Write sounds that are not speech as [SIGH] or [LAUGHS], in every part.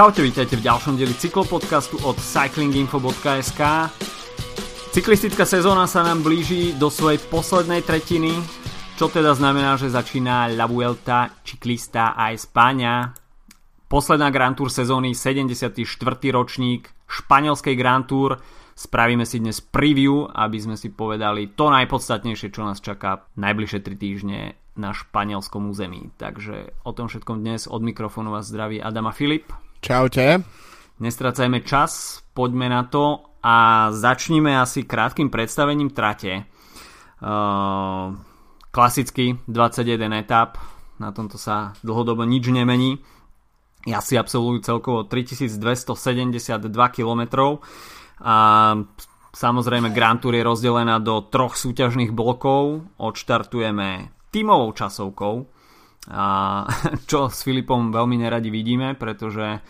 Čaute, vítajte v ďalšom dieli cyklopodcastu od cyclinginfo.sk Cyklistická sezóna sa nám blíži do svojej poslednej tretiny, čo teda znamená, že začína La Vuelta Ciclista a España. Posledná Grand Tour sezóny, 74. ročník španielskej Grand Tour. Spravíme si dnes preview, aby sme si povedali to najpodstatnejšie, čo nás čaká najbližšie 3 týždne na španielskom území. Takže o tom všetkom dnes od mikrofónu vás zdraví Adama Filip. Čaute. Nestracajme čas, poďme na to a začníme asi krátkým predstavením trate. Uh, klasicky 21 etap, na tomto sa dlhodobo nič nemení. si absolvujú celkovo 3272 km a samozrejme Grand Tour je rozdelená do troch súťažných blokov. Odštartujeme tímovou časovkou, a [LAUGHS] čo s Filipom veľmi neradi vidíme, pretože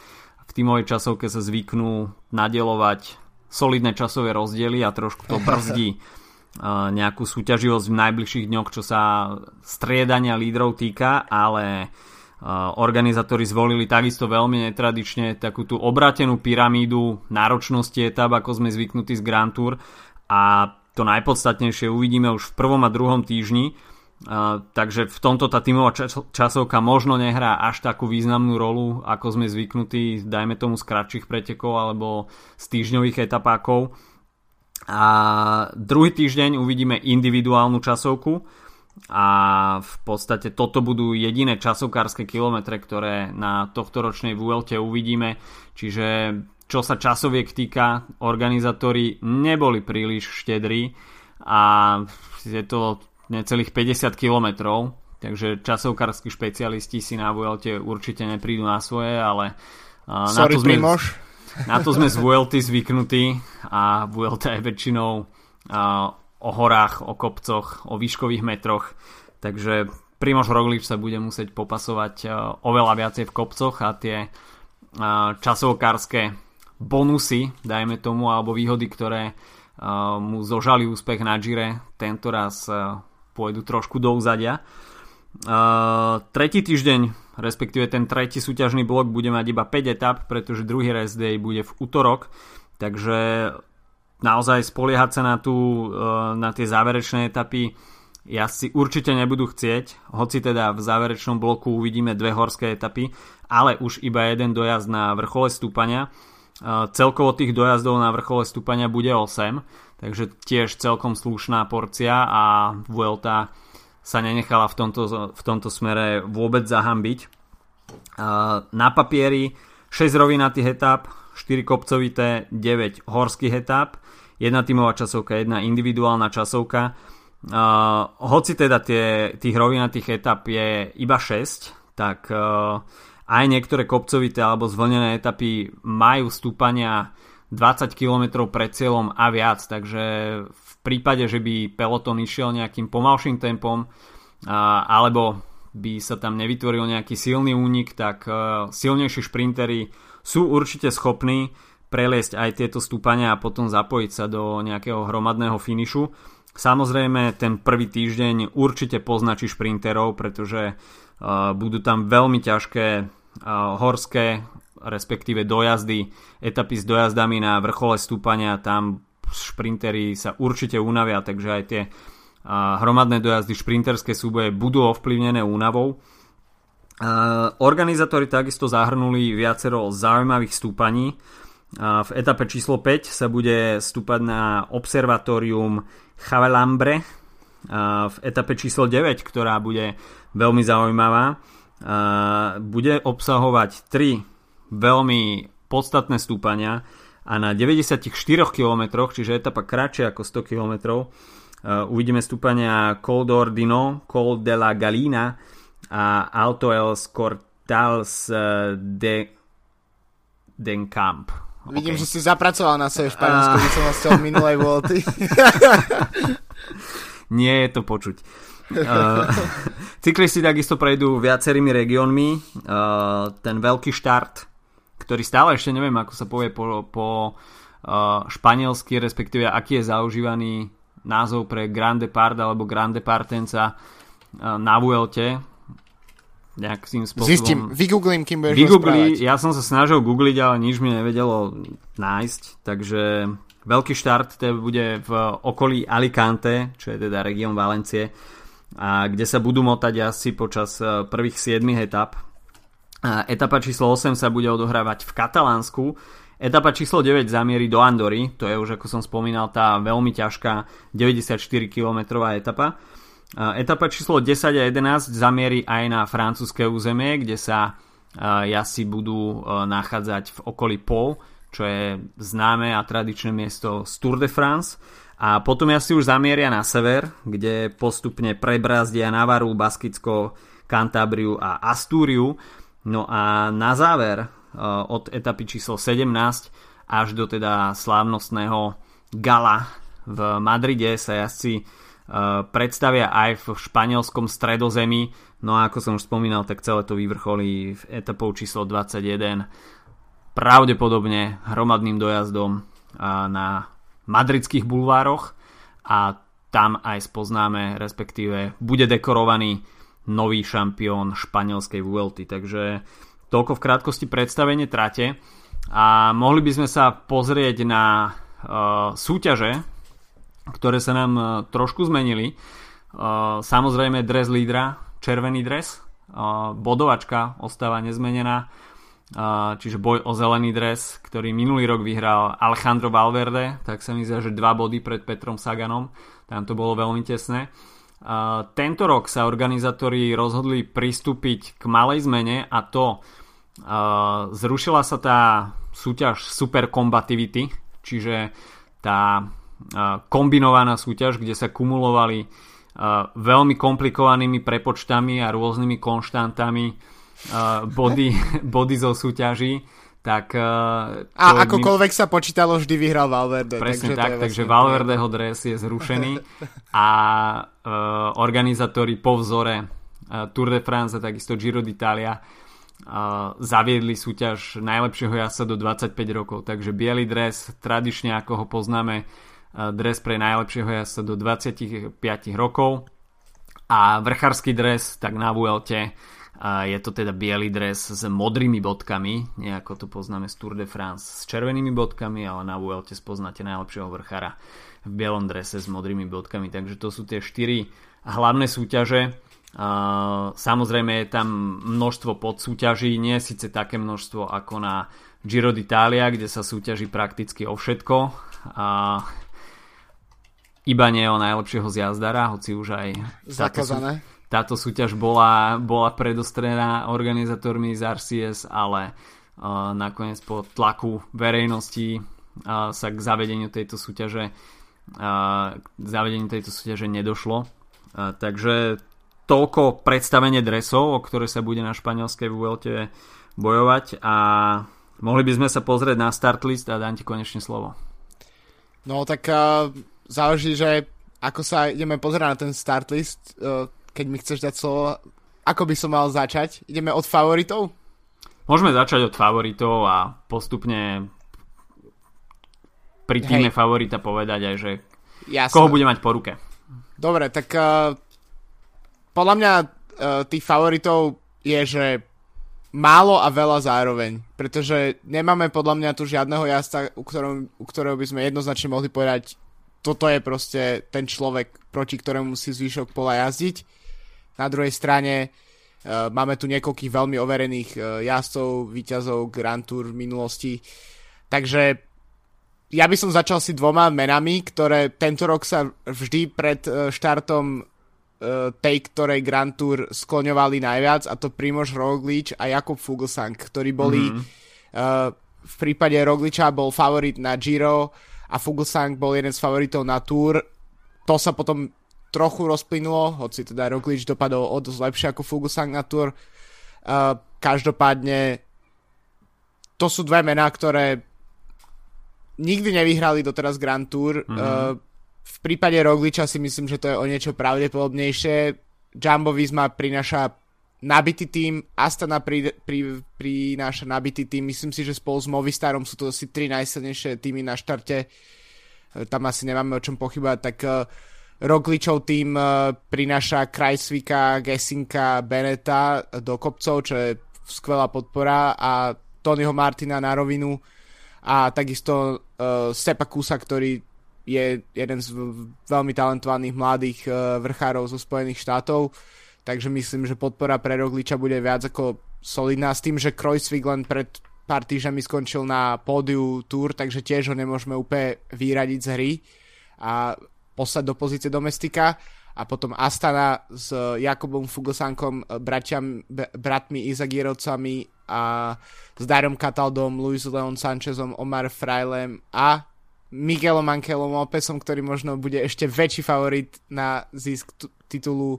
v tímovej časovke sa zvyknú nadelovať solidné časové rozdiely a trošku to brzdí [LAUGHS] nejakú súťaživosť v najbližších dňoch, čo sa striedania lídrov týka, ale organizátori zvolili takisto veľmi netradične takú tú obratenú pyramídu náročnosti etap, ako sme zvyknutí z Grand Tour. A to najpodstatnejšie uvidíme už v prvom a druhom týždni Uh, takže v tomto tá tímová časovka možno nehrá až takú významnú rolu, ako sme zvyknutí, dajme tomu z kratších pretekov alebo z týždňových etapákov. A druhý týždeň uvidíme individuálnu časovku a v podstate toto budú jediné časovkárske kilometre, ktoré na tohto ročnej VLT uvidíme. Čiže čo sa časoviek týka, organizátori neboli príliš štedrí a je to necelých 50 km, takže časovkársky špecialisti si na VLT určite neprídu na svoje, ale Sorry, na, to sme, [LAUGHS] na to sme z VLT zvyknutí a VLT je väčšinou o horách, o kopcoch, o výškových metroch, takže Primož Roglič sa bude musieť popasovať oveľa viacej v kopcoch a tie časovkárske bonusy, dajme tomu, alebo výhody, ktoré mu zožali úspech na Gire, tento raz pôjdu trošku do úzadia. Uh, tretí týždeň, respektíve ten tretí súťažný blok bude mať iba 5 etap, pretože druhý rest day bude v útorok, takže naozaj spoliehať sa na, tú, uh, na tie záverečné etapy ja si určite nebudú chcieť, hoci teda v záverečnom bloku uvidíme dve horské etapy, ale už iba jeden dojazd na vrchole stúpania. Uh, celkovo tých dojazdov na vrchole stúpania bude 8, takže tiež celkom slušná porcia a Vuelta sa nenechala v tomto, v tomto smere vôbec zahambiť. Na papieri 6 rovinatých etap, 4 kopcovité, 9 horských etap, jedna tímová časovka, jedna individuálna časovka. Hoci teda tie, tých rovinatých etap je iba 6, tak uh, aj niektoré kopcovité alebo zvlnené etapy majú stúpania 20 km pred cieľom a viac, takže v prípade, že by peloton išiel nejakým pomalším tempom alebo by sa tam nevytvoril nejaký silný únik, tak uh, silnejší šprintery sú určite schopní preliesť aj tieto stúpania a potom zapojiť sa do nejakého hromadného finišu. Samozrejme ten prvý týždeň určite poznačí šprinterov, pretože uh, budú tam veľmi ťažké uh, horské respektíve dojazdy, etapy s dojazdami na vrchole stúpania, tam šprintery sa určite unavia, takže aj tie hromadné dojazdy, šprinterské súboje budú ovplyvnené únavou. Organizátori takisto zahrnuli viacero zaujímavých stúpaní. V etape číslo 5 sa bude stúpať na observatórium Chavelambre. V etape číslo 9, ktorá bude veľmi zaujímavá, bude obsahovať 3 veľmi podstatné stúpania a na 94 km, čiže etapa kratšia ako 100 km, uh, uvidíme stúpania Col d'Ordino, Col de la Galina a Alto el Scortals uh, de Camp. Vidím, okay. že si zapracoval na svojej španielsku uh... vysonosťou minulej volty. [LAUGHS] Nie je to počuť. Uh, [LAUGHS] cyklisti takisto prejdú viacerými regiónmi. Uh, ten veľký štart ktorý stále ešte neviem, ako sa povie po, po uh, španielsky, respektíve aký je zaužívaný názov pre Grande Part alebo Grande Partenca uh, na Vuelte. nejakým spôsobom... Zistím, vygooglím, kým budeš Vygoogli, ja som sa snažil googliť, ale nič mi nevedelo nájsť, takže veľký štart to bude v okolí Alicante, čo je teda región Valencie, a kde sa budú motať asi počas e, prvých 7 etap. Etapa číslo 8 sa bude odohrávať v Katalánsku, Etapa číslo 9 zamierí do Andory, to je už ako som spomínal tá veľmi ťažká 94 km etapa. Etapa číslo 10 a 11 zamierí aj na francúzske územie, kde sa jazdci budú nachádzať v okolí Pau, čo je známe a tradičné miesto z Tour de France. A potom jazdci už zamieria na sever, kde postupne prebrazdia Navaru, Baskicko, Kantábriu a Astúriu. No a na záver Eh, od etapy číslo 17 až do teda slávnostného gala v Madride sa jazdci eh, predstavia aj v španielskom stredozemí. No a ako som už spomínal, tak celé to vyvrcholí v etapou číslo 21 pravdepodobne hromadným dojazdom eh, na madridských bulvároch a tam aj spoznáme, respektíve bude dekorovaný nový šampión španielskej Vuelty. Takže Toľko v krátkosti predstavenie trate. A mohli by sme sa pozrieť na uh, súťaže, ktoré sa nám uh, trošku zmenili. Uh, samozrejme dres lídra, červený dres, uh, bodovačka ostáva nezmenená, uh, čiže boj o zelený dres, ktorý minulý rok vyhral Alejandro Valverde, tak sa mi zdá, že dva body pred Petrom Saganom, tam to bolo veľmi tesné. Tento rok sa organizátori rozhodli pristúpiť k malej zmene a to zrušila sa tá súťaž Super Combativity, čiže tá kombinovaná súťaž, kde sa kumulovali veľmi komplikovanými prepočtami a rôznymi konštantami body, [LAUGHS] body zo súťaží. Tak, uh, a akokoľvek my... sa počítalo, vždy vyhral Valverde. Presne takže tak, vlastne takže Valverdeho dres je zrušený a uh, organizátori po vzore uh, Tour de France a takisto Giro d'Italia zaviedli súťaž najlepšieho jasa do 25 rokov. Takže biely dres, tradične ako ho poznáme, dres pre najlepšieho jasa do 25 rokov a vrchársky dres, tak na Vuelte je to teda biely dres s modrými bodkami, nie ako to poznáme z Tour de France s červenými bodkami, ale na Vuelte spoznáte najlepšieho vrchára v bielom drese s modrými bodkami. Takže to sú tie štyri hlavné súťaže samozrejme je tam množstvo podsúťaží, nie síce také množstvo ako na Giro d'Italia, kde sa súťaží prakticky o všetko. A iba nie o najlepšieho z jazdara, hoci už aj táto, sú, táto súťaž bola, bola predostrená organizátormi z RCS, ale uh, nakoniec po tlaku verejnosti uh, sa k zavedeniu tejto súťaže uh, k zavedeniu tejto súťaže nedošlo. Uh, takže toľko predstavenie dresov, o ktoré sa bude na španielskej Vuelte bojovať a mohli by sme sa pozrieť na start list a dám ti konečne slovo. No tak uh, záleží, že ako sa ideme pozerať na ten start list, uh, keď mi chceš dať slovo, ako by som mal začať? Ideme od favoritov? Môžeme začať od favoritov a postupne pri týme Hej. favorita povedať aj, že Jasne. koho bude mať po ruke. Dobre, tak uh, podľa mňa uh, tých favoritov je, že málo a veľa zároveň, pretože nemáme podľa mňa tu žiadneho jazda, u, ktorom, u ktorého by sme jednoznačne mohli povedať, toto je proste ten človek, proti ktorému musí zvyšok pola jazdiť. Na druhej strane uh, máme tu niekoľkých veľmi overených uh, jazdcov, výťazov Grand Tour v minulosti, takže ja by som začal si dvoma menami, ktoré tento rok sa vždy pred štartom uh, tej ktorej Grand Tour skloňovali najviac a to Primož Roglič a Jakub Fuglsang, ktorí boli mm-hmm. uh, v prípade Rogliča bol favorit na Giro a Fuglsang bol jeden z favoritov na Tour. To sa potom trochu rozplynulo, hoci teda Roglič dopadol o dosť lepšie ako Fuglsang na Tour. Uh, každopádne to sú dve mená, ktoré nikdy nevyhrali doteraz Grand Tour. Mm-hmm. Uh, v prípade Rogliča si myslím, že to je o niečo pravdepodobnejšie. Jumbo Visma prináša nabitý tým, Astana pri, pri, prináša nabitý tým. Myslím si, že spolu s Movistarom sú to asi tri najsilnejšie týmy na štarte. E, tam asi nemáme o čom pochybať, tak uh, Rogličov tým uh, prináša Krajsvika, Gessinka, Beneta do kopcov, čo je skvelá podpora a Tonyho Martina na rovinu. A takisto uh, Sepa Kusa, ktorý je jeden z veľmi talentovaných mladých uh, vrchárov zo Spojených štátov, takže myslím, že podpora pre Rogliča bude viac ako solidná. S tým, že Krojsvik len pred pár týždňami skončil na pódiu Tour, takže tiež ho nemôžeme úplne vyradiť z hry. A poslať do pozície domestika a potom Astana s Jakobom Fugosankom, bratiam, bratmi Izagirovcami a s Darom Kataldom, Luis Leon Sanchezom, Omar Frailem a Miguelom Ankelom Opesom, ktorý možno bude ešte väčší favorit na zisk t- titulu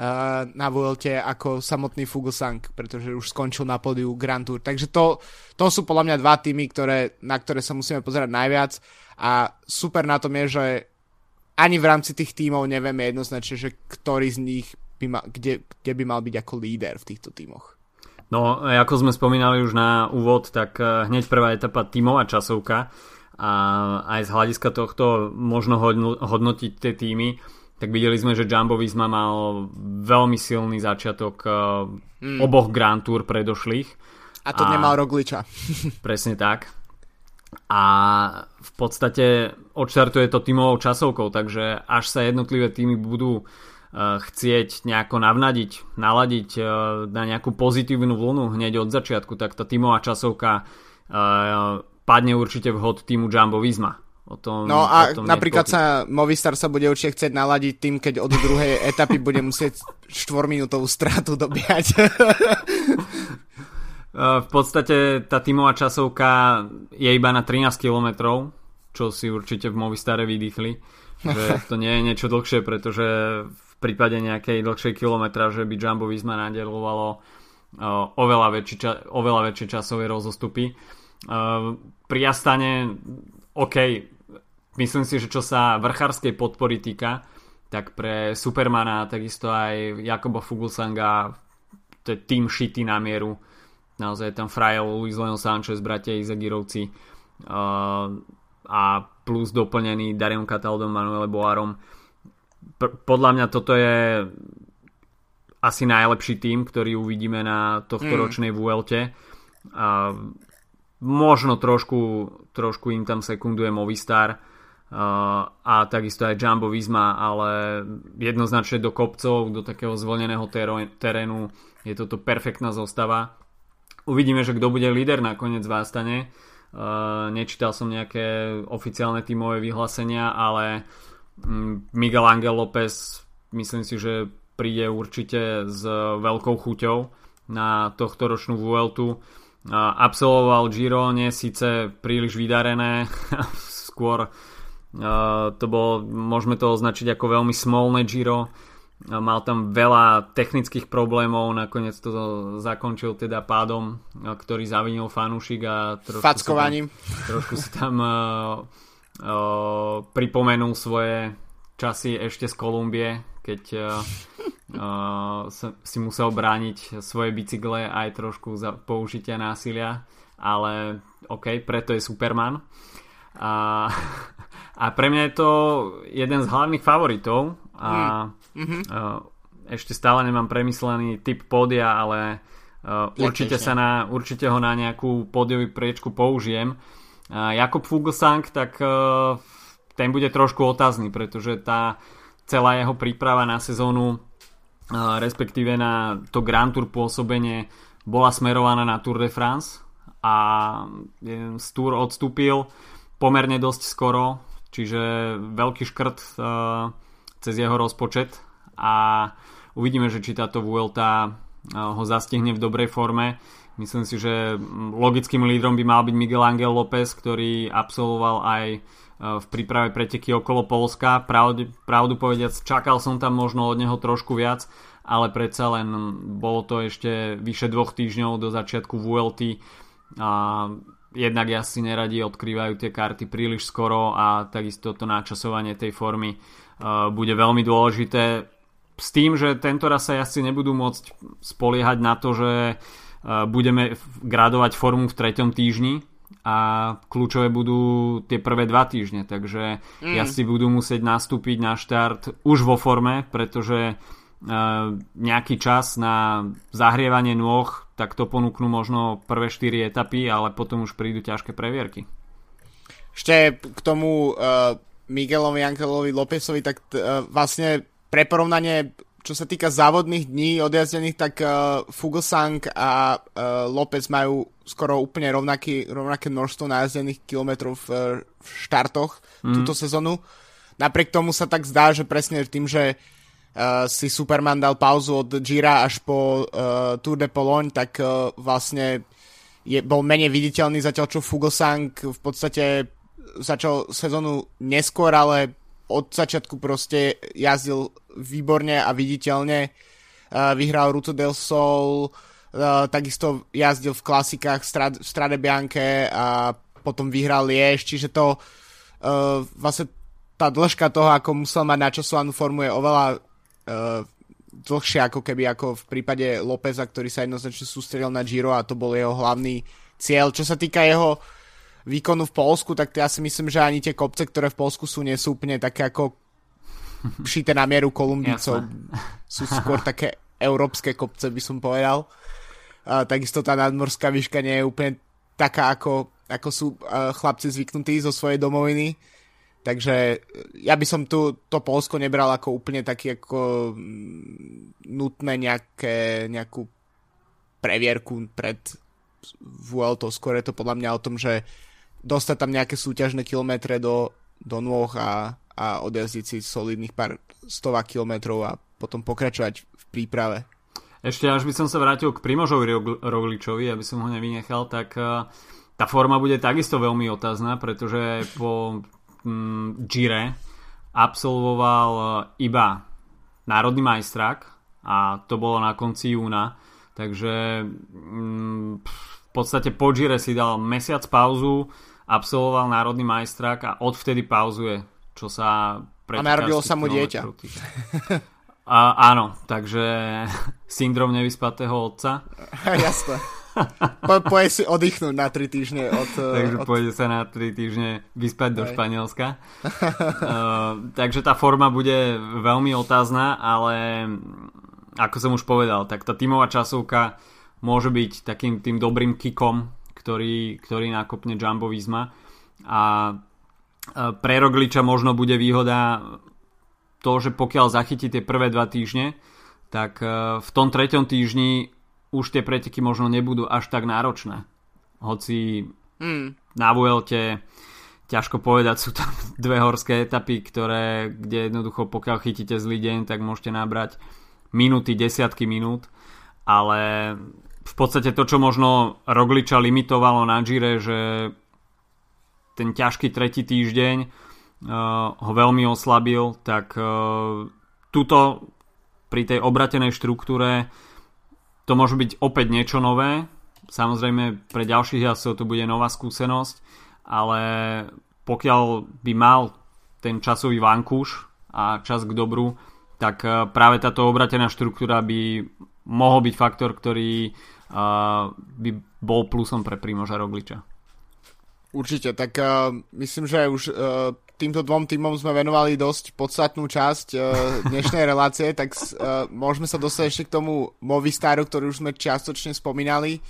Eh, na Vuelte ako samotný Fuglsang, pretože už skončil na podiu Grand Tour. Takže to, to sú podľa mňa dva týmy, ktoré, na ktoré sa musíme pozerať najviac a super na tom je, že ani v rámci tých tímov nevieme jednoznačne, že ktorý z nich by mal, kde, kde by mal byť ako líder v týchto tímoch. No, ako sme spomínali už na úvod, tak eh, hneď prvá etapa tímová časovka a aj z hľadiska tohto možno hodnotiť tie týmy tak videli sme, že Jumbo Visma mal veľmi silný začiatok mm. oboch Grand Tour predošlých. A to a, nemal Rogliča. [LAUGHS] presne tak. A v podstate odštartuje to tímovou časovkou, takže až sa jednotlivé týmy budú uh, chcieť nejako navnadiť, naladiť uh, na nejakú pozitívnu vlnu hneď od začiatku, tak tá tímová časovka uh, padne určite vhod týmu Jumbo Visma O tom, no a o tom napríklad sa Movistar sa bude určite chcieť naladiť tým, keď od druhej etapy bude musieť 4-minútovú stratu dobiať. [LAUGHS] v podstate tá tímová časovka je iba na 13 km, čo si určite v Movistare vydýchli. Že [LAUGHS] to nie je niečo dlhšie, pretože v prípade nejakej dlhšej kilometra, že by Jumbo Visma nadelovalo oveľa, väčší, oveľa väčšie časové rozostupy. Pri Astane OK, myslím si, že čo sa vrchárskej podpory týka, tak pre Supermana takisto aj Jakoba Fuglsanga to je tým šitý na mieru naozaj tam Frail, Luis Leon Sanchez, bratia Izagirovci uh, a plus doplnený Darion Cataldom, Manuele Boarom P- podľa mňa toto je asi najlepší tým, ktorý uvidíme na tohto mm. ročnej Vuelte uh, možno trošku, trošku im tam sekunduje Movistar a takisto aj Jumbo Visma, ale jednoznačne do kopcov, do takého zvolneného terénu je toto perfektná zostava. Uvidíme, že kto bude líder nakoniec v Astane. Nečítal som nejaké oficiálne tímové vyhlásenia, ale mm, Miguel Angel López myslím si, že príde určite s veľkou chuťou na tohto ročnú Vueltu. Absolvoval Giro, nie síce príliš vydarené, [LAUGHS] skôr Uh, to bolo, môžeme to označiť ako veľmi smolné Giro. Mal tam veľa technických problémov, nakoniec to zakončil teda pádom, uh, ktorý zavinil fanúšik a trošku Fackovaním. Si tam, trošku si tam uh, uh, pripomenul svoje časy ešte z Kolumbie, keď uh, si musel brániť svoje bicykle aj trošku za použitia násilia, ale OK, preto je Superman. A [LAUGHS] A pre mňa je to jeden z hlavných favoritov a mm-hmm. ešte stále nemám premyslený typ pódia, ale uh, určite, sa na, určite ho na nejakú pódiovú priečku použijem. Uh, Jakob Fuglsang, tak uh, ten bude trošku otázny, pretože tá celá jeho príprava na sezónu, uh, respektíve na to Grand Tour pôsobenie bola smerovaná na Tour de France a z Tour odstúpil pomerne dosť skoro čiže veľký škrt uh, cez jeho rozpočet a uvidíme, že či táto Vuelta uh, ho zastihne v dobrej forme. Myslím si, že logickým lídrom by mal byť Miguel Angel López, ktorý absolvoval aj uh, v príprave preteky okolo Polska. Pravdu, pravdu povediac, čakal som tam možno od neho trošku viac, ale predsa len bolo to ešte vyše dvoch týždňov do začiatku VLT a jednak asi neradi odkrývajú tie karty príliš skoro a takisto to načasovanie tej formy uh, bude veľmi dôležité. S tým, že tento raz sa asi nebudú môcť spoliehať na to, že uh, budeme gradovať formu v treťom týždni, a kľúčové budú tie prvé dva týždne, takže mm. jazdci budú musieť nastúpiť na štart už vo forme, pretože nejaký čas na zahrievanie nôh, tak to ponúknú možno prvé 4 etapy, ale potom už prídu ťažké previerky. Ešte k tomu uh, Miguelovi Angelovi Lópezovi, tak uh, vlastne pre porovnanie, čo sa týka závodných dní odjazdených, tak uh, Fuglsang a uh, López majú skoro úplne rovnaký, rovnaké množstvo najazdených kilometrov v, v štartoch mm. túto sezónu. Napriek tomu sa tak zdá, že presne tým, že uh, si Superman dal pauzu od Gira až po uh, Tour de Pologne, tak uh, vlastne je, bol menej viditeľný, zatiaľ čo Fugosang v podstate začal sezónu neskôr, ale od začiatku proste jazdil výborne a viditeľne. Uh, vyhral Ruto del Sol, uh, takisto jazdil v klasikách v Strade Bianche a potom vyhral Liež, čiže to uh, vlastne tá dĺžka toho, ako musel mať načasovanú formu je oveľa uh, dlhšie ako keby ako v prípade Lópeza, ktorý sa jednoznačne sústredil na Giro a to bol jeho hlavný cieľ. Čo sa týka jeho výkonu v Polsku, tak ja si myslím, že ani tie kopce, ktoré v Polsku sú, nie sú úplne také ako šité na mieru Kolumbícov. Sú skôr také európske kopce, by som povedal. A takisto tá nadmorská výška nie je úplne taká, ako, ako sú uh, chlapci zvyknutí zo svojej domoviny. Takže e, ja by som tu to Polsko nebral ako úplne taký ako mm, nutné nejaké, nejakú previerku pred Vuelto. Skôr je to podľa mňa o tom, že dostať tam nejaké súťažné kilometre do, do nôh a, a odjazdiť si solidných pár stová kilometrov a potom pokračovať v príprave. Ešte až by som sa vrátil k Primožovi Rogličovi, aby som ho nevynechal, tak e, tá forma bude takisto veľmi otázna, pretože po mm, Gire absolvoval e, iba národný majstrák a to bolo na konci júna, takže mm, v podstate po Gire si dal mesiac pauzu, absolvoval národný majstrák a odvtedy pauzuje, čo sa a narodilo sa mu dieťa. A, áno, takže [LAUGHS] syndrom nevyspatého otca. [LAUGHS] Jasné. Po, poje si oddychnúť na 3 týždne od... [LAUGHS] Takže od... pôjde sa na 3 týždne vyspať Aj. do Španielska. uh, [LAUGHS] takže tá forma bude veľmi otázna, ale ako som už povedal, tak tá tímová časovka môže byť takým tým dobrým kikom, ktorý, ktorý nakopne Jumbo Visma a pre Rogliča možno bude výhoda to, že pokiaľ zachytí tie prvé dva týždne, tak v tom treťom týždni už tie preteky možno nebudú až tak náročné. Hoci mm. na Vuelte ťažko povedať, sú tam [LAUGHS] dve horské etapy, ktoré, kde jednoducho pokiaľ chytíte zlý deň, tak môžete nabrať minúty, desiatky minút, ale v podstate to, čo možno Rogliča limitovalo na Gire, že ten ťažký tretí týždeň uh, ho veľmi oslabil, tak uh, tuto pri tej obratenej štruktúre to môže byť opäť niečo nové. Samozrejme pre ďalších jazdcov to bude nová skúsenosť, ale pokiaľ by mal ten časový vankúš a čas k dobru, tak uh, práve táto obratená štruktúra by mohol byť faktor, ktorý uh, by bol plusom pre Primoža Rogliča. Určite, tak uh, myslím, že už uh, týmto dvom týmom sme venovali dosť podstatnú časť uh, dnešnej relácie, tak uh, môžeme sa dostať ešte k tomu Movistaru, ktorý už sme čiastočne spomínali.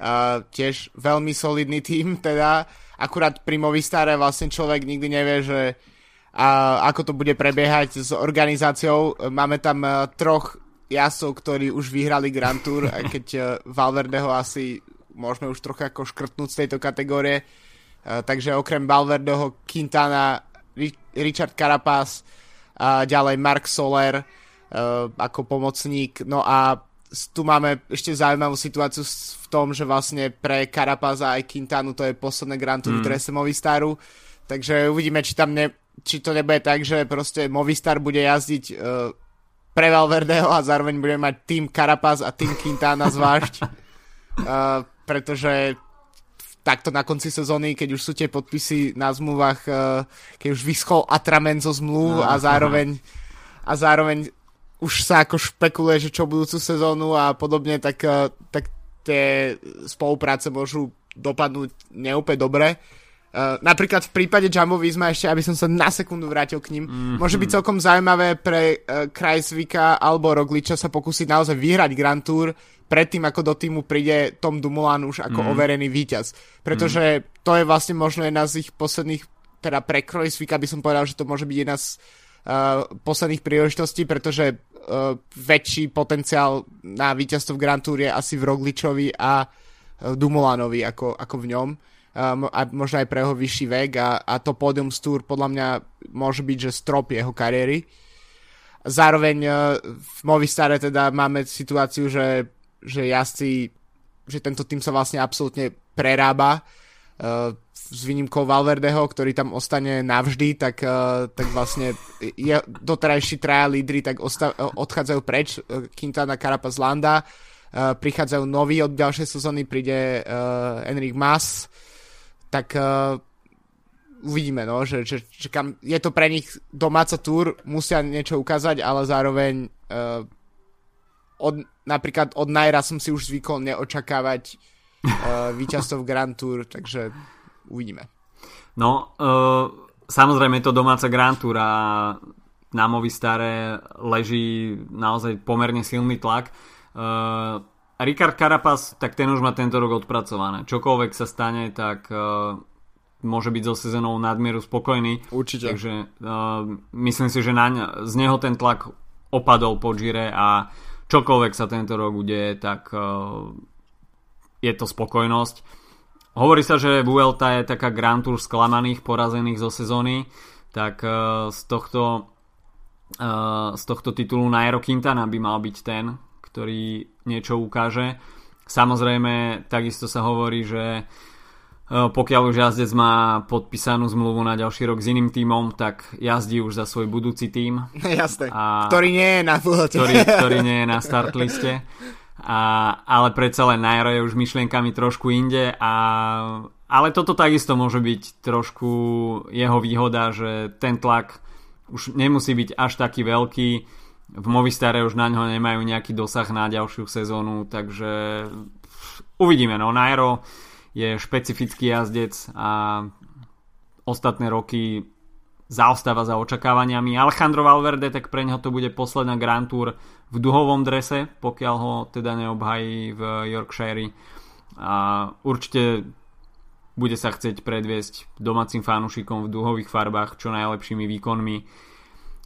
Uh, tiež veľmi solidný tým, teda akurát pri Movistare vlastne človek nikdy nevie, že ako to bude prebiehať s organizáciou. Máme tam troch jasov, ktorí už vyhrali Grand Tour, aj keď Valverdeho asi môžeme už trocha ako škrtnúť z tejto kategórie. Uh, takže okrem Valverdeho, Quintana, Richard Carapaz, a ďalej Mark Soler uh, ako pomocník. No a tu máme ešte zaujímavú situáciu v tom, že vlastne pre Carapaza aj Quintanu to je posledné Grand Tour mm. drese Movistaru. Takže uvidíme, či tam ne, či to nebude tak, že proste Movistar bude jazdiť uh, pre Valverdeho a zároveň budeme mať tým Carapaz a tým Quintana zvlášť. uh, [LAUGHS] pretože takto na konci sezóny, keď už sú tie podpisy na zmluvách, uh, keď už vyschol Atramen zo zmluv a zároveň, a zároveň už sa ako špekuluje, že čo budúcu sezónu a podobne, tak, uh, tak tie spolupráce môžu dopadnúť neúplne dobre. Uh, napríklad v prípade Jumbo Visma ešte, aby som sa na sekundu vrátil k ním, mm-hmm. môže byť celkom zaujímavé pre uh, Krajsvika alebo Rogliča sa pokúsiť naozaj vyhrať Grand Tour predtým, ako do týmu príde Tom Dumoulin už ako mm-hmm. overený víťaz. Pretože mm-hmm. to je vlastne možno jedna z ich posledných, teda pre Krajsvika by som povedal, že to môže byť jedna z uh, posledných príležitostí, pretože uh, väčší potenciál na víťazstvo v Grand Tour je asi v Rogličovi a uh, Dumulanovi ako, ako v ňom a možno aj pre jeho vyšší vek a, a to podium z Tour podľa mňa môže byť, že strop jeho kariéry. Zároveň e, v Movistare teda máme situáciu, že, že jazdci, že tento tým sa vlastne absolútne prerába. Uh, s výnimkou Valverdeho, ktorý tam ostane navždy, tak, uh, tak vlastne je, doterajší traja lídry tak osta- odchádzajú preč, Quintana, Carapaz, Landa, prichádzajú noví od ďalšej sezóny, príde Enric Mas, tak uh, uvidíme, no, že, že, že kam, je to pre nich domáca túr, musia niečo ukázať, ale zároveň uh, od, napríklad od Naira som si už zvykol neočakávať uh, [LAUGHS] víťazstvo v Grand Tour, takže uvidíme. No, uh, samozrejme je to domáca Grand Tour a na Movistare leží naozaj pomerne silný tlak. Uh, Rikard Carapaz, tak ten už má tento rok odpracované. Čokoľvek sa stane, tak uh, môže byť so sezónou nadmieru spokojný. Určite. Takže uh, myslím si, že naň, z neho ten tlak opadol po Gire a čokoľvek sa tento rok udeje, tak uh, je to spokojnosť. Hovorí sa, že Vuelta je taká Grand Tour sklamaných, porazených zo sezóny, tak uh, z tohto uh, z tohto titulu Nairo Quintana by mal byť ten, ktorý niečo ukáže. Samozrejme, takisto sa hovorí, že e, pokiaľ už jazdec má podpísanú zmluvu na ďalší rok s iným tímom, tak jazdí už za svoj budúci tím. [LAUGHS] Jasné, a ktorý nie je na ktorý, ktorý nie je na [LAUGHS] start liste. A, ale predsa len Nairo je už myšlienkami trošku inde a ale toto takisto môže byť trošku jeho výhoda, že ten tlak už nemusí byť až taký veľký v Movistare už na ňo nemajú nejaký dosah na ďalšiu sezónu, takže uvidíme. No, Nairo je špecifický jazdec a ostatné roky zaostáva za očakávaniami. Alejandro Valverde, tak pre neho to bude posledná Grand Tour v duhovom drese, pokiaľ ho teda neobhají v Yorkshire. A určite bude sa chcieť predviesť domácim fanúšikom v duhových farbách čo najlepšími výkonmi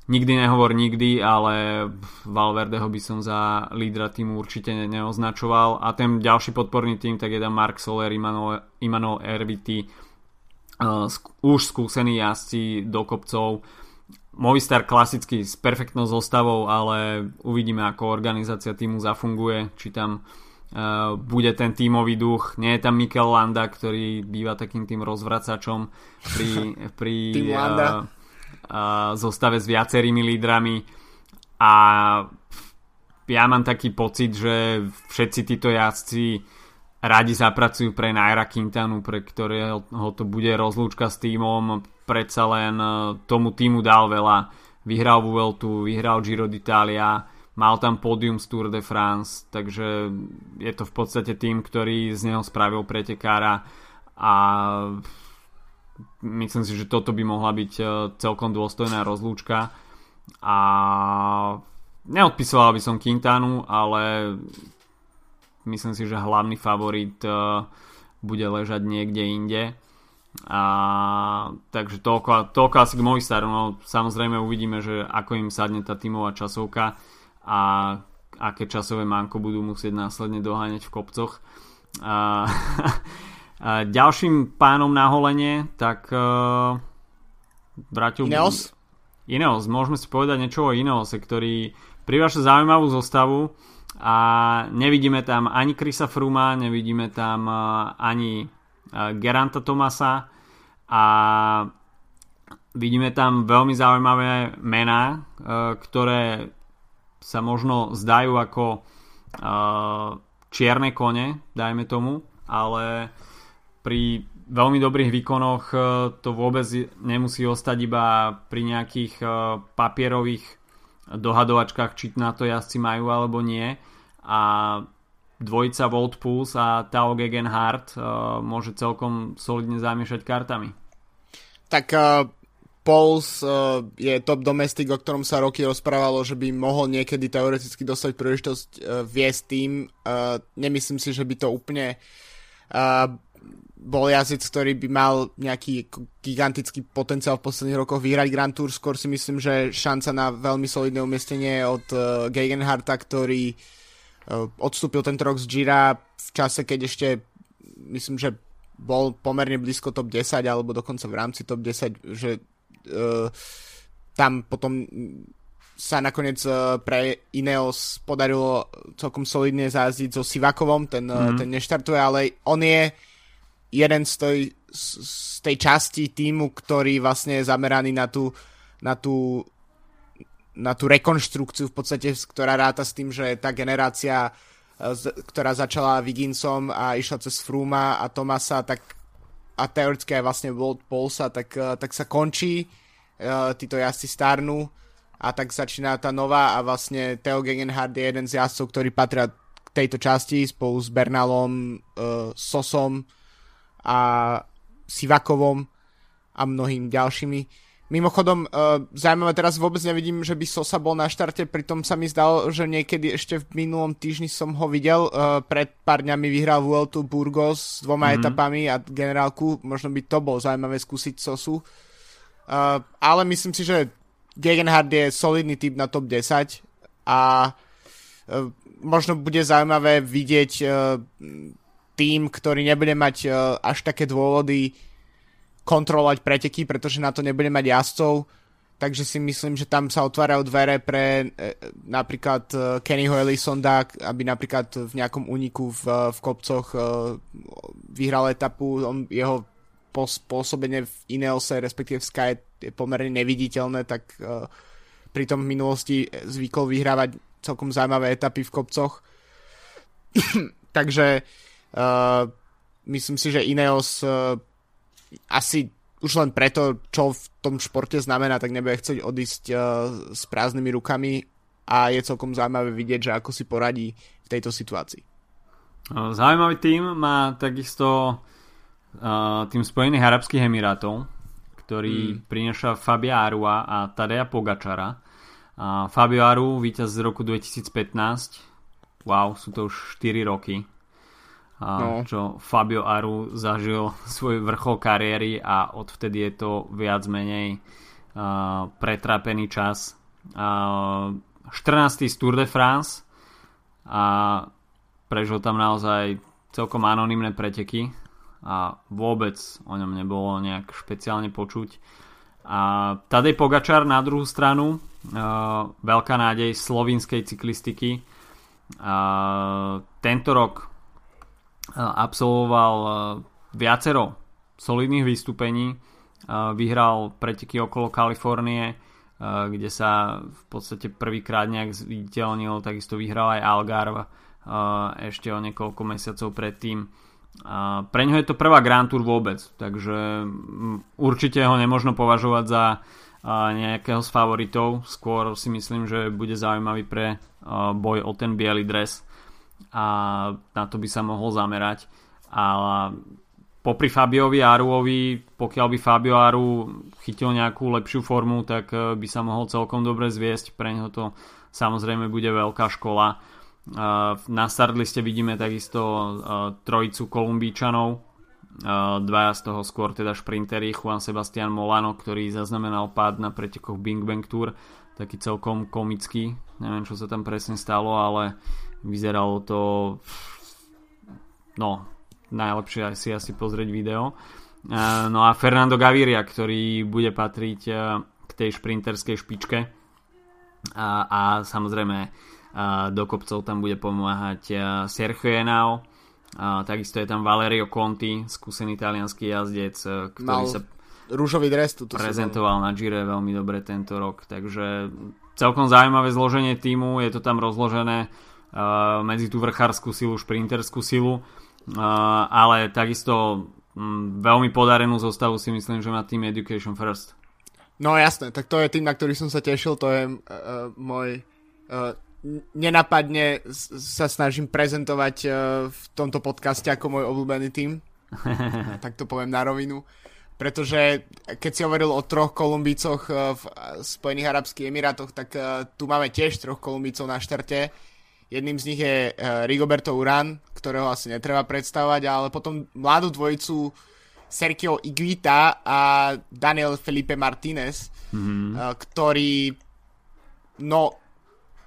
Nikdy nehovor nikdy, ale Valverdeho by som za lídra týmu určite neoznačoval. A ten ďalší podporný tým, tak je tam Mark Soler, Immanuel, Immanuel Erviti, uh, už skúsení jazdci do kopcov. Movistar klasicky s perfektnou zostavou, ale uvidíme ako organizácia týmu zafunguje, či tam uh, bude ten tímový duch. Nie je tam Mikel Landa, ktorý býva takým tým rozvracačom pri, pri uh, zostave s viacerými lídrami. A ja mám taký pocit, že všetci títo jazdci radi zapracujú pre Naira Quintanu, pre ktorého to bude rozlúčka s týmom, predsa len e, tomu týmu dal veľa. Vyhral Vueltu, vyhral Giro d'Italia, mal tam pódium z Tour de France, takže je to v podstate tým, ktorý z neho spravil pretekára. A myslím si, že toto by mohla byť e, celkom dôstojná rozlúčka. A neodpisoval by som Quintanu, ale myslím si, že hlavný favorit e, bude ležať niekde inde. A takže toľko, toľko asi k Movistaru. No samozrejme uvidíme, že ako im sadne tá tímová časovka a aké časové manko budú musieť následne doháňať v kopcoch. A [LAUGHS] Ďalším pánom na holenie, tak uh, vrátil... Ineos? Ineos, môžeme si povedať niečo o Ineose, ktorý priváša zaujímavú zostavu a nevidíme tam ani Krisa Fruma, nevidíme tam uh, ani uh, Geranta Tomasa a vidíme tam veľmi zaujímavé mená, uh, ktoré sa možno zdajú ako čierne kone, dajme tomu, ale pri veľmi dobrých výkonoch e, to vôbec nemusí ostať iba pri nejakých e, papierových dohadovačkách, či na to jazdci majú alebo nie. A dvojica Volt Pulse a Tao Gegenhardt môže celkom solidne zamiešať kartami. Tak uh, Pauls uh, je top domestik, o ktorom sa roky rozprávalo, že by mohol niekedy teoreticky dostať príležitosť uh, viesť tým. Uh, nemyslím si, že by to úplne uh, bol jazdec, ktorý by mal nejaký gigantický potenciál v posledných rokoch vyhrať Grand Tour. Skôr si myslím, že šanca na veľmi solidné umiestnenie od uh, Gegenharta, ktorý uh, odstúpil tento rok z Gira v čase, keď ešte myslím, že bol pomerne blízko top 10 alebo dokonca v rámci top 10, že uh, tam potom sa nakoniec uh, pre Ineos podarilo celkom solidne zázdiť so Sivakovom, ten, mm. ten neštartuje, ale on je jeden z tej, z tej časti týmu, ktorý vlastne je zameraný na tú, na tú na tú rekonštrukciu v podstate, ktorá ráta s tým, že tá generácia, ktorá začala Viginsom a išla cez Fruma a Tomasa, tak a teoreticky aj vlastne World Pulsa, tak, tak sa končí uh, títo jazdci starnú a tak začína tá nová a vlastne Theo Gegenhardt je jeden z jazdcov, ktorí patria k tejto časti spolu s Bernalom, Sosom a Sivakovom a mnohým ďalšími. Mimochodom, uh, zaujímavé, teraz vôbec nevidím, že by Sosa bol na štarte, pritom sa mi zdalo, že niekedy ešte v minulom týždni som ho videl. Uh, pred pár dňami vyhral Vueltu Burgos s dvoma mm-hmm. etapami a generálku. Možno by to bol zaujímavé skúsiť Sosu. Uh, ale myslím si, že Gegenhard je solidný typ na top 10 a uh, možno bude zaujímavé vidieť uh, tým, ktorý nebude mať uh, až také dôvody kontrolovať preteky, pretože na to nebude mať jazdcov, takže si myslím, že tam sa otvárajú dvere pre uh, napríklad uh, Kennyho Ellisonda, aby napríklad v nejakom úniku v, v kopcoch vyhral etapu, on, jeho pôsobenie v Ineose, respektíve v Sky je pomerne neviditeľné, tak uh, pritom v minulosti zvykol vyhrávať celkom zaujímavé etapy v kopcoch. [COUGHS] Takže uh, myslím si, že Ineos uh, asi už len preto, čo v tom športe znamená, tak nebude chcieť odísť uh, s prázdnymi rukami a je celkom zaujímavé vidieť, že ako si poradí v tejto situácii. Zaujímavý tým má takisto tým Spojených Arabských Emirátov, ktorý mm. prináša Fabia Arua a Tadea Pogačara. A Fabio Aru, víťaz z roku 2015. Wow, sú to už 4 roky. No. Čo Fabio Aru zažil [LAUGHS] svoj vrchol kariéry a odvtedy je to viac menej uh, pretrápený čas. Uh, 14. z Tour de France a prežil tam naozaj celkom anonimné preteky a vôbec o ňom nebolo nejak špeciálne počuť. A Tadej Pogačar na druhú stranu, uh, veľká nádej slovinskej cyklistiky. Uh, tento rok absolvoval viacero solidných vystúpení. Vyhral preteky okolo Kalifornie, kde sa v podstate prvýkrát nejak zviditeľnil, takisto vyhral aj Algarve ešte o niekoľko mesiacov predtým pre ňo je to prvá Grand Tour vôbec, takže určite ho nemožno považovať za nejakého z favoritov. Skôr si myslím, že bude zaujímavý pre boj o ten biely dres a na to by sa mohol zamerať. Ale popri Fabiovi Aruovi, pokiaľ by Fabio Aru chytil nejakú lepšiu formu, tak e, by sa mohol celkom dobre zviesť. Pre neho to samozrejme bude veľká škola na startliste vidíme takisto trojicu Kolumbíčanov, dvaja z toho skôr teda šprintery Juan Sebastian Molano, ktorý zaznamenal pád na pretekoch Bing Bang Tour, taký celkom komický, neviem čo sa tam presne stalo, ale vyzeralo to no, najlepšie si asi pozrieť video. No a Fernando Gaviria, ktorý bude patriť k tej šprinterskej špičke. A, a samozrejme do kopcov tam bude pomáhať Sergio Henao, takisto je tam Valerio Conti, skúsený talianský jazdec, e, ktorý Mal sa rúžový dres tu prezentoval na Gire veľmi dobre tento rok, takže celkom zaujímavé zloženie týmu, je to tam rozložené medzi tú vrchárskú silu, šprinterskú silu, ale takisto veľmi podarenú zostavu si myslím, že má tým Education First. No jasné, tak to je tým, na ktorý som sa tešil, to je uh, môj uh, nenapadne sa snažím prezentovať uh, v tomto podcaste ako môj obľúbený tým. [LAUGHS] tak to poviem na rovinu. Pretože keď si hovoril o troch Kolumbícoch uh, v Spojených Arabských Emirátoch, tak uh, tu máme tiež troch Kolumbícov na štarte. Jedným z nich je uh, Rigoberto Urán, ktorého asi netreba predstavovať, ale potom mladú dvojicu Sergio Iguita a Daniel Felipe Martinez, mm-hmm. uh, ktorí no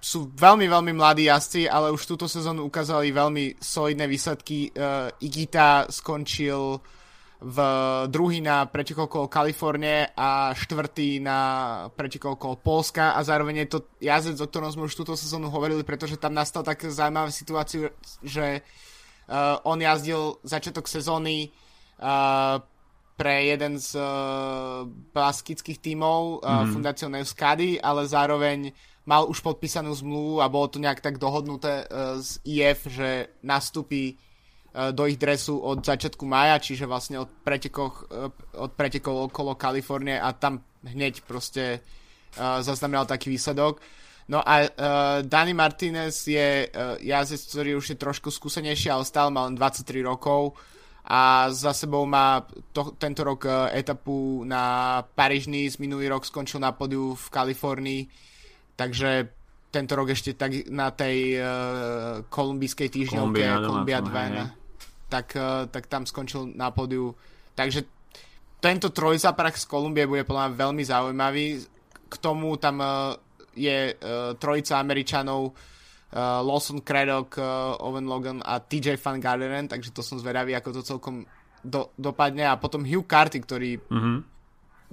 sú veľmi, veľmi mladí jazdci, ale už túto sezónu ukázali veľmi solidné výsledky. Uh, Igita skončil v druhý na pretekol okolo Kalifornie a štvrtý na pretekol okolo Polska a zároveň je to jazdec, o ktorom sme už túto sezónu hovorili, pretože tam nastal tak zaujímavá situáciu, že uh, on jazdil začiatok sezóny uh, pre jeden z uh, baskických tímov uh, mm. Fundacio Neuskady, ale zároveň mal už podpísanú zmluvu a bolo to nejak tak dohodnuté uh, z IF, že nastúpi do ich dresu od začiatku maja, čiže vlastne od pretekov, uh, od pretekov okolo Kalifornie a tam hneď proste uh, zaznamenal taký výsledok. No a uh, Dani Martinez je uh, jazdec, ktorý už je trošku skúsenejší, ale stále má len 23 rokov a za sebou má to, tento rok etapu na Paríž z minulý rok skončil na podiu v Kalifornii takže tento rok ešte tak na tej uh, kolumbijskej týždňovke Kolumbia 2 tak, uh, tak tam skončil na pódiu. Takže tento trojzaprach z Kolumbie bude podľa veľmi zaujímavý. K tomu tam uh, je uh, trojica Američanov Lawson Craddock, Owen Logan a TJ Van Garderen, takže to som zvedavý, ako to celkom do, dopadne. A potom Hugh Carty, ktorý mm-hmm.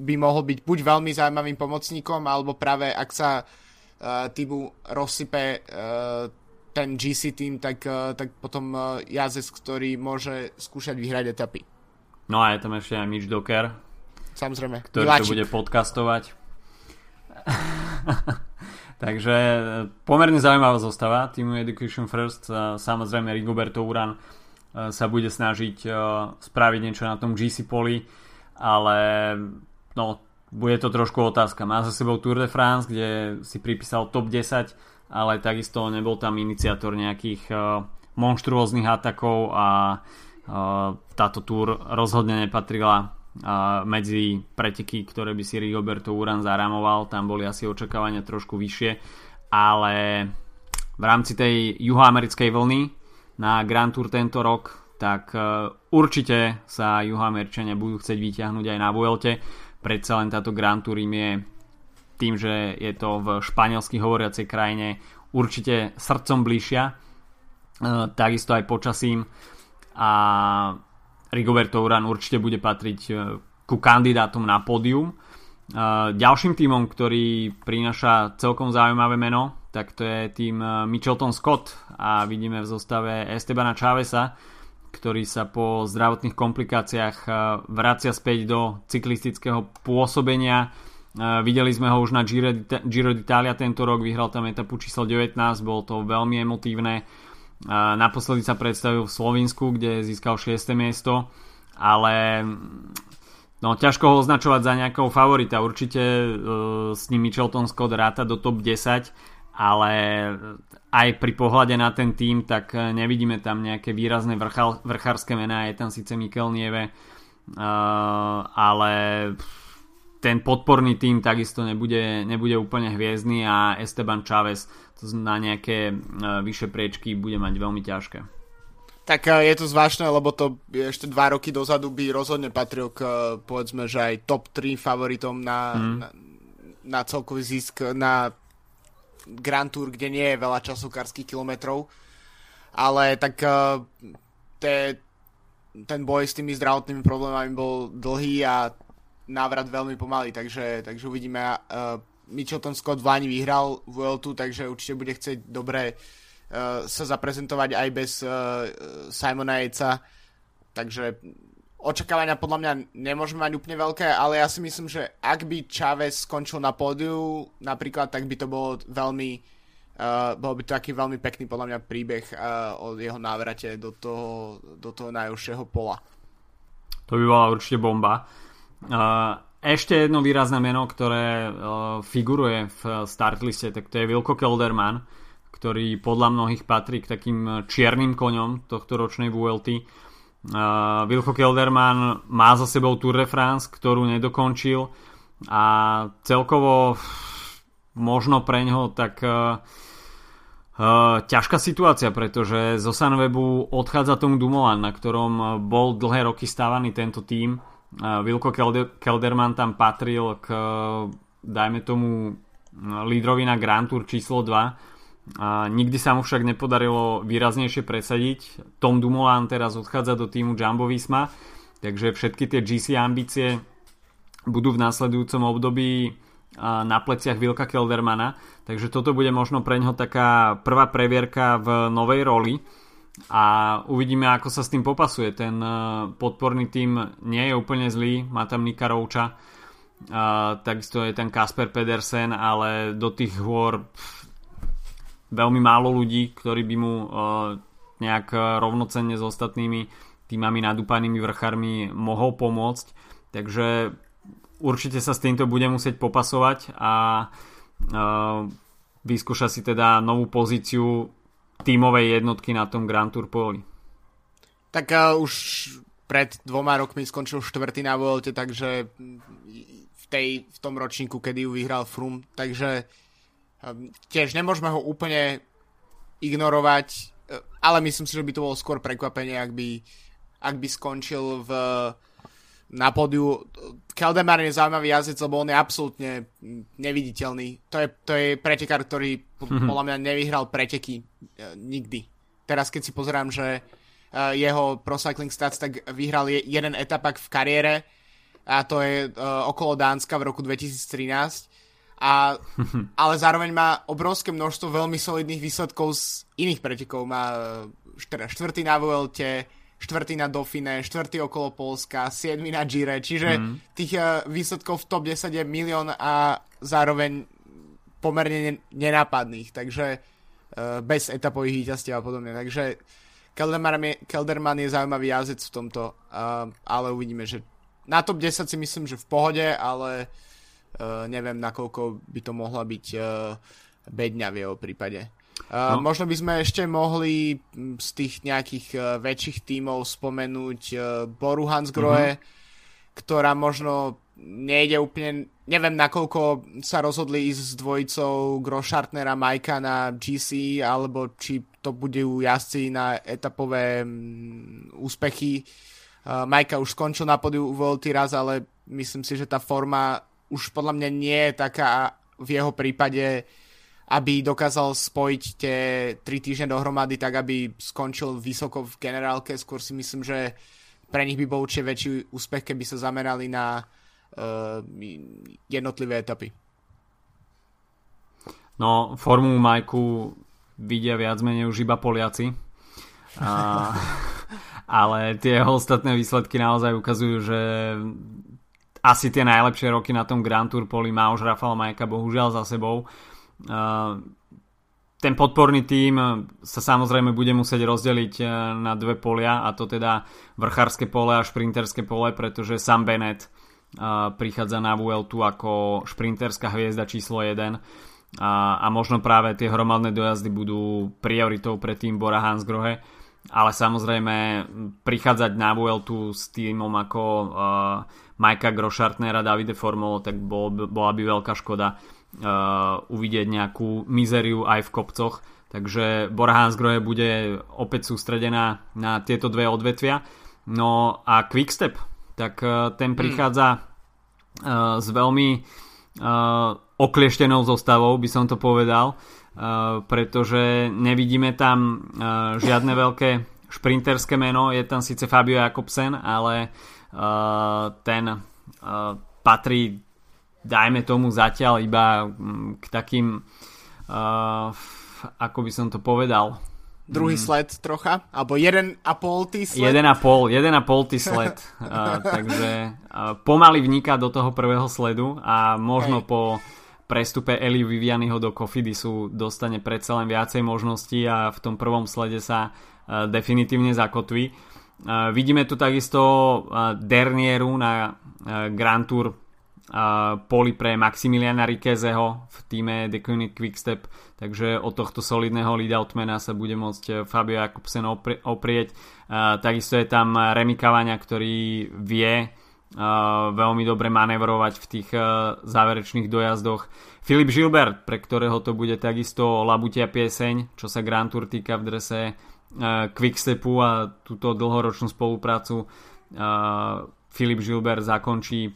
by mohol byť buď veľmi zaujímavým pomocníkom, alebo práve ak sa uh, týmu rozsype uh, ten GC tým, tak, uh, tak potom uh, jazdec, ktorý môže skúšať vyhrať etapy. No a je tam ešte aj Mitch Docker. Samozrejme. Ktorý Miláčik. to bude podcastovať. [LAUGHS] Takže pomerne zaujímavá zostava týmu Education First. Samozrejme Rigoberto Uran sa bude snažiť spraviť niečo na tom GC poli, ale no, bude to trošku otázka. Má za sebou Tour de France, kde si pripísal top 10, ale takisto nebol tam iniciátor nejakých uh, monštruóznych atakov a uh, táto Tour rozhodne nepatrila uh, medzi preteky, ktoré by si Rigoberto Uran zaramoval. Tam boli asi očakávania trošku vyššie, ale v rámci tej juhoamerickej vlny na Grand Tour tento rok tak určite sa juhoameričania budú chcieť vyťahnuť aj na Vuelte predsa len táto Grand Tourim je tým, že je to v španielsky hovoriacej krajine určite srdcom bližšia, e, takisto aj počasím a Rigoberto Uran určite bude patriť e, ku kandidátom na pódium. E, ďalším týmom, ktorý prináša celkom zaujímavé meno, tak to je tým Michelton Scott a vidíme v zostave Estebana Chavesa, ktorý sa po zdravotných komplikáciách vracia späť do cyklistického pôsobenia. E, videli sme ho už na Giro, Giro d'Italia tento rok, vyhral tam etapu číslo 19, bolo to veľmi emotívne. E, naposledy sa predstavil v Slovensku, kde získal 6. miesto, ale no, ťažko ho označovať za nejakého favorita. Určite s ním Michelton Scott ráta do top 10, ale aj pri pohľade na ten tým, tak nevidíme tam nejaké výrazné vrchal, vrchárske mená, je tam síce Mikel Nieve, uh, ale ten podporný tým takisto nebude, nebude úplne hviezdny a Esteban Chávez to na nejaké uh, vyššie priečky bude mať veľmi ťažké. Tak je to zvláštne, lebo to ešte dva roky dozadu by rozhodne patril k povedzme, že aj top 3 favoritom na, mm. na, na celkový zisk na Grand Tour, kde nie je veľa časokárských kilometrov, ale tak te, ten boj s tými zdravotnými problémami bol dlhý a návrat veľmi pomalý, takže, takže uvidíme. Uh, Mitchelton Scott v Lani vyhral Vueltu, takže určite bude chcieť dobre uh, sa zaprezentovať aj bez uh, Simona Jejca, takže očakávania podľa mňa nemôžeme mať úplne veľké, ale ja si myslím, že ak by Chávez skončil na pódiu napríklad, tak by to bolo veľmi uh, bol by to taký veľmi pekný podľa mňa príbeh uh, o jeho návrate do toho, do toho najúžšieho pola. To by bola určite bomba. Ešte jedno výrazné meno, ktoré uh, figuruje v startliste, tak to je Wilko Kelderman, ktorý podľa mnohých patrí k takým čiernym koňom tohto ročnej VLT. Uh, Wilko Kelderman má za sebou Tour de France, ktorú nedokončil a celkovo možno pre ňo tak uh, ťažká situácia, pretože zo Sunwebu odchádza Tom Dumoulin, na ktorom bol dlhé roky stávaný tento tým. Kelder- Kelderman tam patril k, dajme tomu, lídrovi na Grand Tour číslo 2 a nikdy sa mu však nepodarilo výraznejšie presadiť. Tom Dumoulin teraz odchádza do týmu Jumbo Visma, takže všetky tie GC ambície budú v následujúcom období na pleciach Vilka Keldermana, takže toto bude možno pre ňo taká prvá previerka v novej roli a uvidíme ako sa s tým popasuje. Ten e, podporný tým nie je úplne zlý, má tam Nika Rouča, takisto je ten Kasper Pedersen, ale do tých hôr pff, veľmi málo ľudí, ktorí by mu uh, nejak rovnocenne s ostatnými týmami nadúpanými vrchármi mohol pomôcť. Takže určite sa s týmto bude musieť popasovať a vyskúša si teda novú pozíciu tímovej jednotky na tom Grand Tour poli. Tak uh, už pred dvoma rokmi skončil štvrtý na Vuelte, takže v, tej, v tom ročníku, kedy ju vyhral Frum, takže Ehm, tiež nemôžeme ho úplne ignorovať, e, ale myslím si, že by to bolo skôr prekvapenie, ak by, ak by skončil v, na pódiu. Keldemar je zaujímavý jazdec, lebo on je absolútne neviditeľný. To je, to je pretekár, ktorý mm-hmm. podľa mňa nevyhral preteky e, nikdy. Teraz keď si pozerám, že e, jeho Pro Cycling Stats tak vyhral jeden etapak v kariére a to je okolo Dánska v roku 2013 a, [LAUGHS] ale zároveň má obrovské množstvo veľmi solidných výsledkov z iných pretekov. Má teda štvrtý na Vuelte, štvrtý na Dauphine, štvrtý okolo Polska, siedmy na Gire, čiže mm. tých uh, výsledkov v top 10 je milión a zároveň pomerne nenápadných, takže uh, bez etapových víťazstiev a podobne. Takže Kelderman je, Kelderman je zaujímavý jazdec v tomto, uh, ale uvidíme, že na top 10 si myslím, že v pohode, ale Uh, neviem, nakoľko by to mohla byť uh, bedňa v jeho prípade. Uh, no. Možno by sme ešte mohli z tých nejakých uh, väčších tímov spomenúť uh, Boru Hansgrohe, mm-hmm. ktorá možno nejde úplne, neviem nakoľko sa rozhodli ísť s dvojicou Grošartnera Majka na GC, alebo či to budú jazdci na etapové um, úspechy. Uh, Majka už skončil na podiu Volty raz, ale myslím si, že tá forma už podľa mňa nie je taká v jeho prípade, aby dokázal spojiť tie 3 týždne dohromady tak, aby skončil vysoko v generálke. Skôr si myslím, že pre nich by bol určite väčší úspech, keby sa zamerali na uh, jednotlivé etapy. No, formu Majku vidia viac menej už iba Poliaci. A, [LAUGHS] ale tie ostatné výsledky naozaj ukazujú, že asi tie najlepšie roky na tom Grand Tour poli má už Rafael Majka bohužiaľ za sebou. Ten podporný tím sa samozrejme bude musieť rozdeliť e, na dve polia a to teda vrchárske pole a šprinterské pole, pretože Sam Bennett prichádza na Vueltu ako šprinterská hviezda číslo 1 a, a možno práve tie hromadné dojazdy budú prioritou pre tým Bora Hansgrohe ale samozrejme prichádzať na Vueltu s týmom ako uh, Majka Grošartnera, Davide Formolo, tak bol, bola by veľká škoda uvidieť nejakú mizeriu aj v kopcoch. Takže Bora Hansgrohe bude opäť sústredená na tieto dve odvetvia. No a Quickstep, tak uh, ten hmm. prichádza uh, s veľmi oklieštenou zostavou, by som to povedal. Pretože nevidíme tam žiadne veľké šprinterské meno, je tam síce Fabio Jakobsen, ale ten patrí dajme tomu zatiaľ iba mm, k takým ako by som to povedal druhý mm. sled trocha, alebo jeden a pol tý sled. Jeden a pol, jeden a pol tý sled. uh, [LAUGHS] takže uh, pomaly vniká do toho prvého sledu a možno Hej. po prestupe Eli Vivianyho do Kofidisu dostane predsa len viacej možností a v tom prvom slede sa uh, definitívne zakotví. Uh, vidíme tu takisto uh, Dernieru na uh, Grand Tour poli pre Maximiliana Rikezeho v týme The Koenig Quickstep, takže od tohto solidného leadoutmana sa bude môcť Fabio Jakobsen oprieť. Takisto je tam Remy Cavania, ktorý vie veľmi dobre manevrovať v tých záverečných dojazdoch. Filip Gilbert, pre ktorého to bude takisto labutia pieseň, čo sa Grand Tour týka v drese Quickstepu a túto dlhoročnú spoluprácu Filip Gilbert zakončí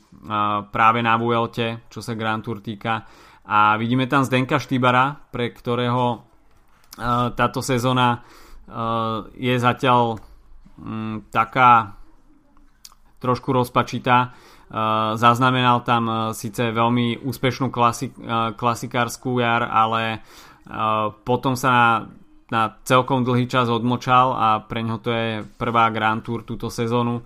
práve na Vuelte, čo sa Grand Tour týka. A vidíme tam Zdenka Štýbara, pre ktorého táto sezóna je zatiaľ mm, taká trošku rozpačitá. Zaznamenal tam síce veľmi úspešnú klasik, klasikárskú jar, ale potom sa na, na celkom dlhý čas odmočal a pre ňo to je prvá Grand Tour túto sezónu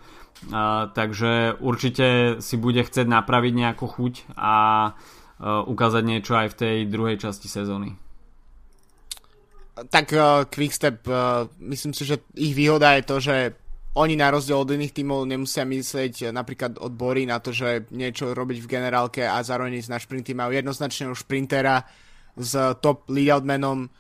Takže určite si bude chcieť napraviť nejakú chuť a uh, ukázať niečo aj v tej druhej časti sezóny. Tak uh, Quickstep, uh, myslím si, že ich výhoda je to, že oni na rozdiel od iných tímov nemusia myslieť napríklad odbory na to, že niečo robiť v generálke a zároveň ísť na šprinty. Majú jednoznačného šprintera s top leadoutmanom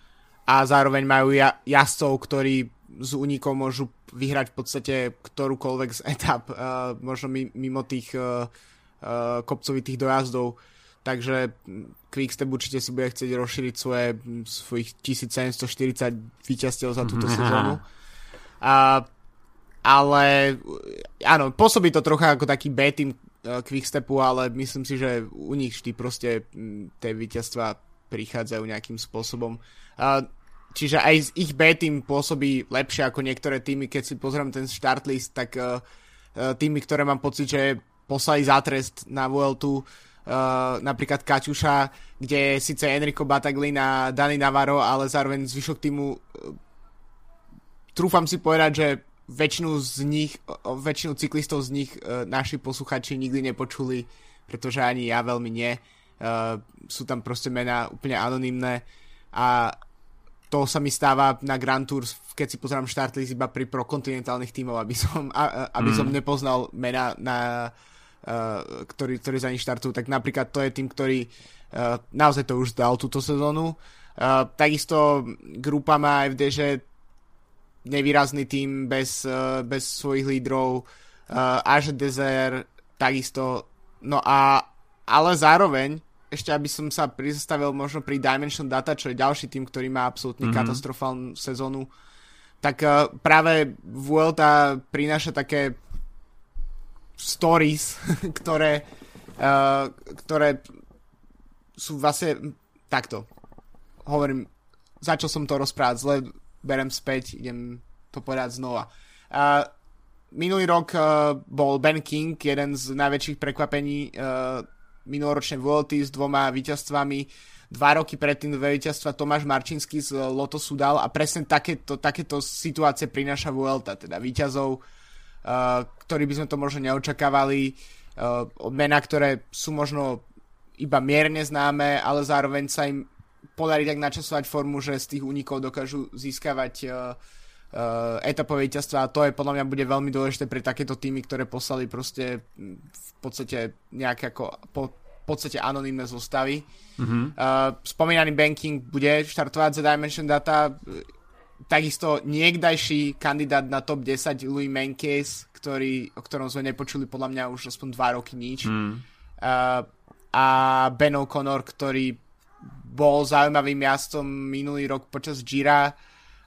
a zároveň majú ja- jazdcov, ktorí z únikov môžu vyhrať v podstate ktorúkoľvek z etap, uh, možno mimo tých uh, uh, kopcovitých dojazdov. Takže Quickstep určite si bude chcieť rozšíriť svoje, svojich 1740 víťazstiev za túto sezónu. Uh, ale áno, pôsobí to trocha ako taký B-team Quickstepu, ale myslím si, že u nich vždy proste tie víťazstva prichádzajú nejakým spôsobom. Uh, Čiže aj z ich B tým pôsobí lepšie ako niektoré týmy, keď si pozriem ten list, tak uh, týmy, ktoré mám pocit, že poslali zátrest na Vueltu, uh, napríklad Kaťuša, kde síce Enrico Bataglin a Dani Navarro, ale zároveň zvyšok týmu trúfam si povedať, že väčšinu z nich, väčšinu cyklistov z nich naši posluchači nikdy nepočuli, pretože ani ja veľmi nie. Uh, sú tam proste mená úplne anonymné a to sa mi stáva na Grand Tour, keď si pozerám štartlist iba pri prokontinentálnych tímov, aby som, a, aby mm. som nepoznal mena, na, uh, ktorý, ktorý za nich štartujú. Tak napríklad to je tým, ktorý uh, naozaj to už dal túto sezónu. Uh, takisto grupa má FD, že nevýrazný tým bez, uh, bez svojich lídrov, uh, až Desert, takisto. No a ale zároveň ešte aby som sa prizastavil možno pri Dimension Data, čo je ďalší tým, ktorý má absolútne mm-hmm. katastrofálnu sezónu, tak uh, práve Vuelta prináša také stories, [LAUGHS] ktoré, uh, ktoré sú vlastne takto. Hovorím, začal som to rozprávať zle, berem späť, idem to povedať znova. Uh, minulý rok uh, bol Ben King, jeden z najväčších prekvapení uh, minuloročné Vuelty s dvoma víťazstvami. Dva roky predtým dve víťazstva Tomáš Marčinský z Lotosu dal a presne takéto, takéto situácie prináša Vuelta, teda víťazov, uh, ktorí by sme to možno neočakávali, uh, mená, ktoré sú možno iba mierne známe, ale zároveň sa im podarí tak načasovať formu, že z tých únikov dokážu získavať uh, etapové víťazstva a to je podľa mňa bude veľmi dôležité pre takéto týmy, ktoré poslali proste v podstate nejaké ako po, v podstate anonimné zostavy. Mm-hmm. Uh, spomínaný banking bude štartovať za Dimension Data takisto niekdajší kandidát na top 10 Louis Menkes, ktorý, o ktorom sme nepočuli podľa mňa už aspoň 2 roky nič. Mm. Uh, a Ben O'Connor, ktorý bol zaujímavým jazdcom minulý rok počas Gira,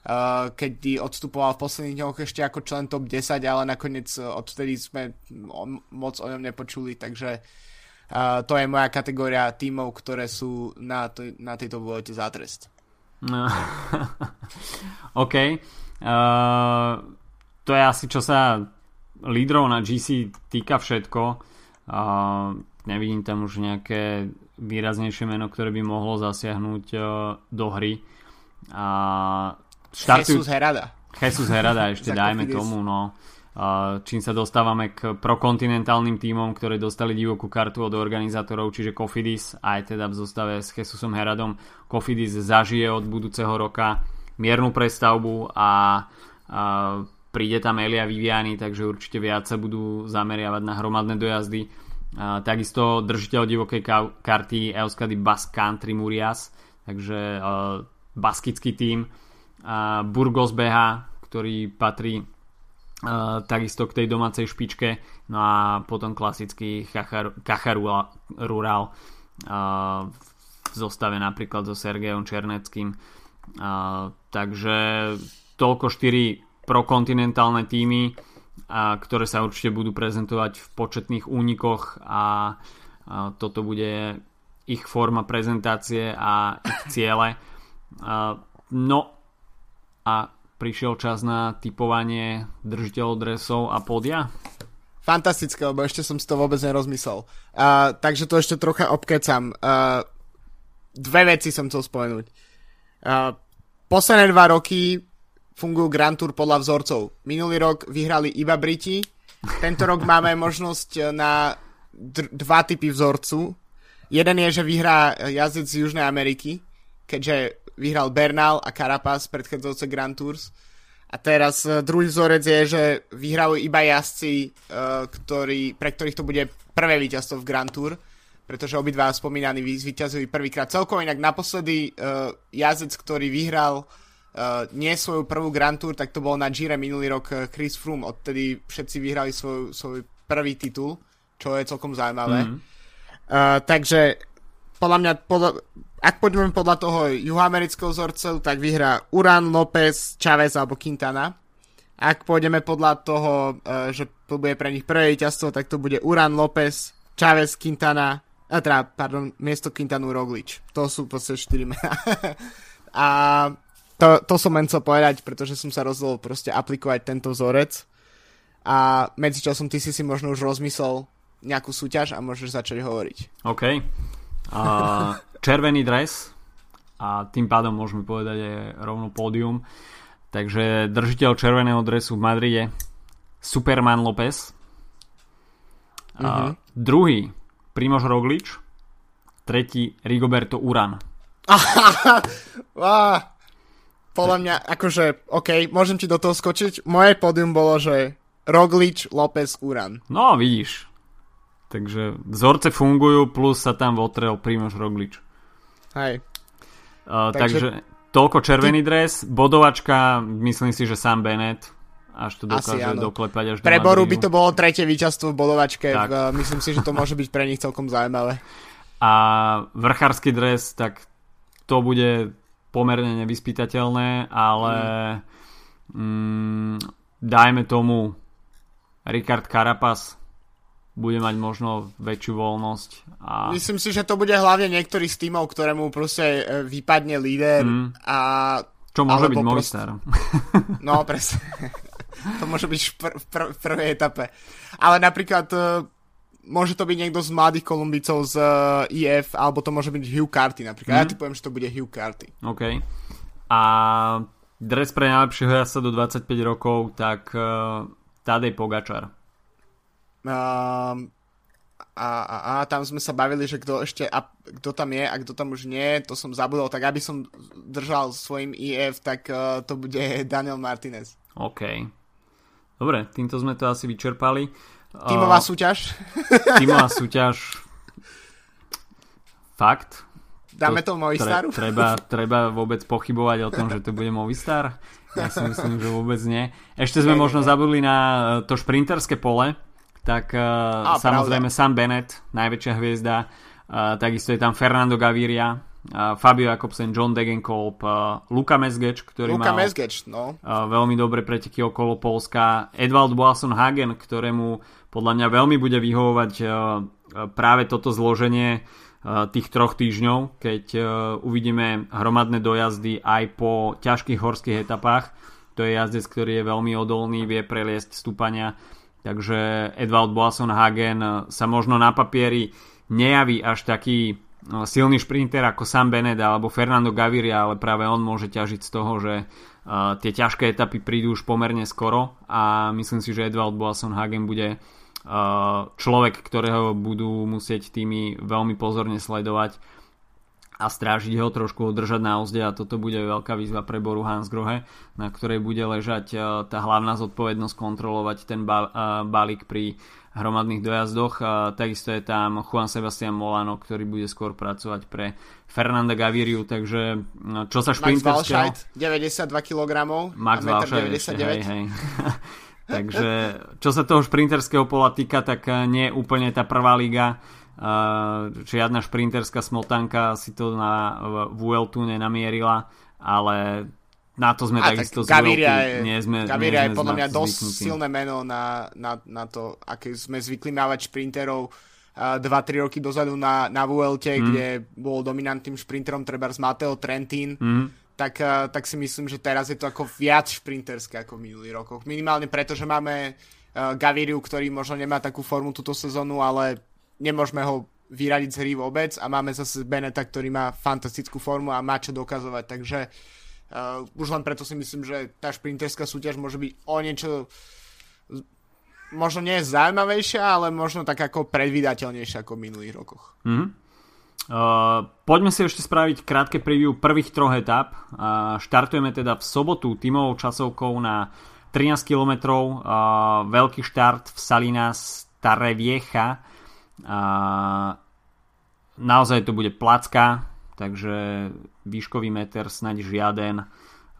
uh, kedy odstupoval v posledných dňoch ešte ako člen top 10, ale nakoniec odtedy sme moc o ňom nepočuli, takže uh, to je moja kategória tímov, ktoré sú na, to, na tejto vojte za trest. No. [LAUGHS] OK. Uh, to je asi, čo sa lídrov na GC týka všetko. Uh, nevidím tam už nejaké výraznejšie meno, ktoré by mohlo zasiahnuť uh, do hry. A štartujú... Jesus Herada. Jesus Herada ešte [LAUGHS] dajme tomu, no. Čím sa dostávame k prokontinentálnym tímom, ktoré dostali divokú kartu od organizátorov, čiže Kofidis, aj teda v zostave s Jesusom Heradom. Kofidis zažije od budúceho roka miernu prestavbu a, a príde tam Elia Viviani, takže určite viac sa budú zameriavať na hromadné dojazdy. takisto držiteľ divokej karty Euskady Bas Country Murias, takže baskický tým. Burgos BH, ktorý patrí takisto k tej domácej špičke. No a potom klasický Kachar Rural v zostave napríklad so Sergejom Černeckým. Takže toľko 4 prokontinentálne týmy ktoré sa určite budú prezentovať v početných únikoch a, toto bude ich forma prezentácie a ich ciele. No a prišiel čas na typovanie držiteľov dresov a podia? Fantastické, lebo ešte som si to vôbec nerozmyslel. Uh, takže to ešte trocha obkecam. Uh, dve veci som chcel spomenúť. Uh, posledné dva roky fungujú Grand Tour podľa vzorcov. Minulý rok vyhrali iba Briti, tento rok máme možnosť na d- dva typy vzorcu. Jeden je, že vyhrá jazdec z Južnej Ameriky, keďže vyhral Bernal a Carapaz predchádzajúce Grand Tours. A teraz uh, druhý vzorec je, že vyhrajú iba jazdci, uh, ktorý, pre ktorých to bude prvé víťazstvo v Grand Tour, pretože obidva spomínaní vyťazili prvýkrát celkovo. Inak naposledy uh, jazdec, ktorý vyhral nie svoju prvú Grand Tour, tak to bol na Gire minulý rok Chris Froome. Odtedy všetci vyhrali svoj, svoj prvý titul, čo je celkom zaujímavé. Mm. Uh, takže podľa mňa, podľa, ak poďme podľa toho juhoamerického vzorcu, tak vyhrá Uran, López, Chávez alebo Quintana. Ak pôjdeme podľa toho, uh, že to bude pre nich prvé víťazstvo, tak to bude Uran, López, Chávez, Quintana, a teda, pardon, miesto Quintanu Roglič. To sú proste 4 mená. [LAUGHS] a to, to som len chcel povedať, pretože som sa rozhodol proste aplikovať tento vzorec a medzičasom ty si si možno už rozmyslel nejakú súťaž a môžeš začať hovoriť. OK. Uh, červený dres a tým pádom môžeme povedať je rovno pódium. Takže držiteľ červeného dresu v Madride Superman López. Uh, uh-huh. Druhý Primož Roglič. Tretí Rigoberto Uran. [LAUGHS] podľa mňa, akože, OK, môžem ti do toho skočiť. Moje pódium bolo, že Roglič, López, Uran. No, vidíš. Takže vzorce fungujú, plus sa tam votrel Primož Roglič. Hej. Uh, takže, takže toľko červený ty... dres, bodovačka, myslím si, že sám Bennett až to dokáže doklepať až Pre Boru by to bolo tretie víťazstvo v bodovačke, v, myslím si, že to môže byť pre nich celkom zaujímavé. A vrchársky dres, tak to bude pomerne nevyspytateľné, ale mm. Mm, dajme tomu Ricard Carapaz bude mať možno väčšiu voľnosť. A... Myslím si, že to bude hlavne niektorý z tímov, ktorému proste e, vypadne líder mm. a čo môže byť Movistar. Proste... No, presne. [LAUGHS] to môže byť v, pr- v, pr- v prvej etape. Ale napríklad uh, môže to byť niekto z mladých Kolumbicov z e, IF, alebo to môže byť Hugh Carty napríklad. Mm. Ja mhm. ti poviem, že to bude Hugh Carty. OK. A dres pre najlepšieho jasa do 25 rokov, tak uh, Tadej Pogačar. Uh, a, a, a tam sme sa bavili, že kto ešte a kto tam je a kto tam už nie, to som zabudol, tak aby som držal svojim IF, tak uh, to bude [LAUGHS] Daniel Martinez. OK. Dobre, týmto sme to asi vyčerpali. [LAUGHS] Tímová súťaž. [LAUGHS] Tímová súťaž. Fakt. Dáme to, to Movistaru? Tre, treba, treba vôbec pochybovať o tom, že to bude Movistar? Ja si myslím, že vôbec nie. Ešte sme možno zabudli na eh, to šprinterské pole. Tak uh, samozrejme pravda. Sam Bennett, najväčšia hviezda. Uh, takisto je tam Fernando Gaviria, uh, Fabio Jakobsen, John Degenkolb, uh, Luka Mesgeč, ktorý Luka mal Mesgeč, no. uh, veľmi dobre preteky okolo Polska. Edvald Boasson Hagen, ktorému podľa mňa veľmi bude vyhovovať uh, práve toto zloženie uh, tých troch týždňov, keď uh, uvidíme hromadné dojazdy aj po ťažkých horských etapách. To je jazdec, ktorý je veľmi odolný, vie preliesť stúpania. Takže Edvald Boasson Hagen sa možno na papieri nejaví až taký silný šprinter ako Sam Bennett alebo Fernando Gaviria, ale práve on môže ťažiť z toho, že uh, tie ťažké etapy prídu už pomerne skoro a myslím si, že Edvald Boasson Hagen bude uh, človek, ktorého budú musieť tými veľmi pozorne sledovať a strážiť ho trošku udržať na úzde a toto bude veľká výzva pre Boru Hansgrohe, na ktorej bude ležať uh, tá hlavná zodpovednosť kontrolovať ten balík pri hromadných dojazdoch. Takisto je tam Juan Sebastian Molano, ktorý bude skôr pracovať pre Fernanda Gaviriu, takže no, čo sa šprinterského... Max 92 kg Max 99. Hej, hej. [LAUGHS] takže čo sa toho šprinterského pola týka, tak nie je úplne tá prvá liga. Uh, žiadna šprinterská smotanka si to na Vueltu nenamierila, ale na to sme a takisto tak Gaviria je, nie sme, Gaviria nie sme je podľa mňa dosť zvyknutí. silné meno na, na, na to, aké sme zvykli mávať šprinterov uh, 2-3 roky dozadu na, na VLT, mm. kde bol dominantným šprinterom treba z Mateo Trentin, mm. tak, uh, tak si myslím, že teraz je to ako viac šprinterské ako v minulých rokoch. Minimálne preto, že máme Gaviriu, ktorý možno nemá takú formu túto sezónu, ale nemôžeme ho vyradiť z hry vôbec a máme zase Beneta, ktorý má fantastickú formu a má čo dokazovať, takže uh, už len preto si myslím, že tá šprinterská súťaž môže byť o niečo možno nie zaujímavejšia, ale možno tak ako predvydateľnejšia ako v minulých rokoch. Mm-hmm. Uh, poďme si ešte spraviť krátke preview prvých troch etap. Uh, štartujeme teda v sobotu tímovou časovkou na 13 km. Uh, veľký štart v Salinas Staré Uh, naozaj to bude placka, takže výškový meter snáď žiaden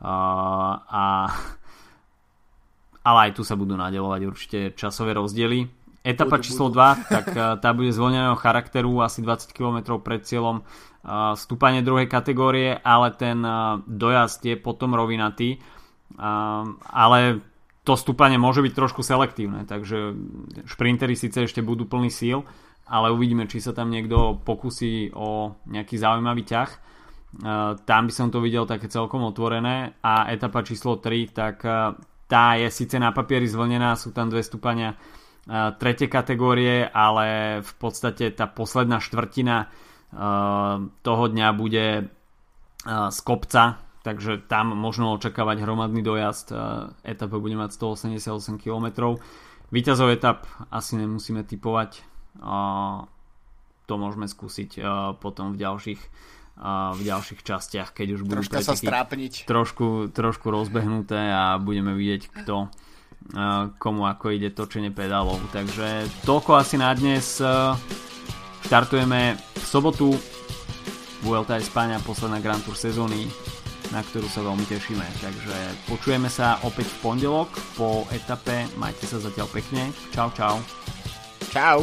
a ale aj tu sa budú nadelovať určite časové rozdiely. Etapa budú, číslo 2, tak tá bude zvoleného charakteru, asi 20 km pred cieľom stúpanie druhej kategórie, ale ten dojazd je potom rovinatý. Ale to stúpanie môže byť trošku selektívne, takže šprintery síce ešte budú plný síl, ale uvidíme, či sa tam niekto pokusí o nejaký zaujímavý ťah. E, tam by som to videl také celkom otvorené a etapa číslo 3, tak e, tá je síce na papieri zvlnená, sú tam dve stúpania e, tretie kategórie, ale v podstate tá posledná štvrtina toho dňa bude z kopca, takže tam možno očakávať hromadný dojazd. Etapa bude mať 188 km. Výťazov etap asi nemusíme typovať, to môžeme skúsiť potom v ďalších v ďalších častiach, keď už budú Troška sa strápniť. Trošku, trošku rozbehnuté a budeme vidieť, kto komu ako ide točenie pedálov. Takže toľko asi na dnes. Štartujeme v sobotu Vuelta Espania, posledná Grand Tour sezóny, na ktorú sa veľmi tešíme. Takže počujeme sa opäť v pondelok po etape. Majte sa zatiaľ pekne. Čau, čau. Čau.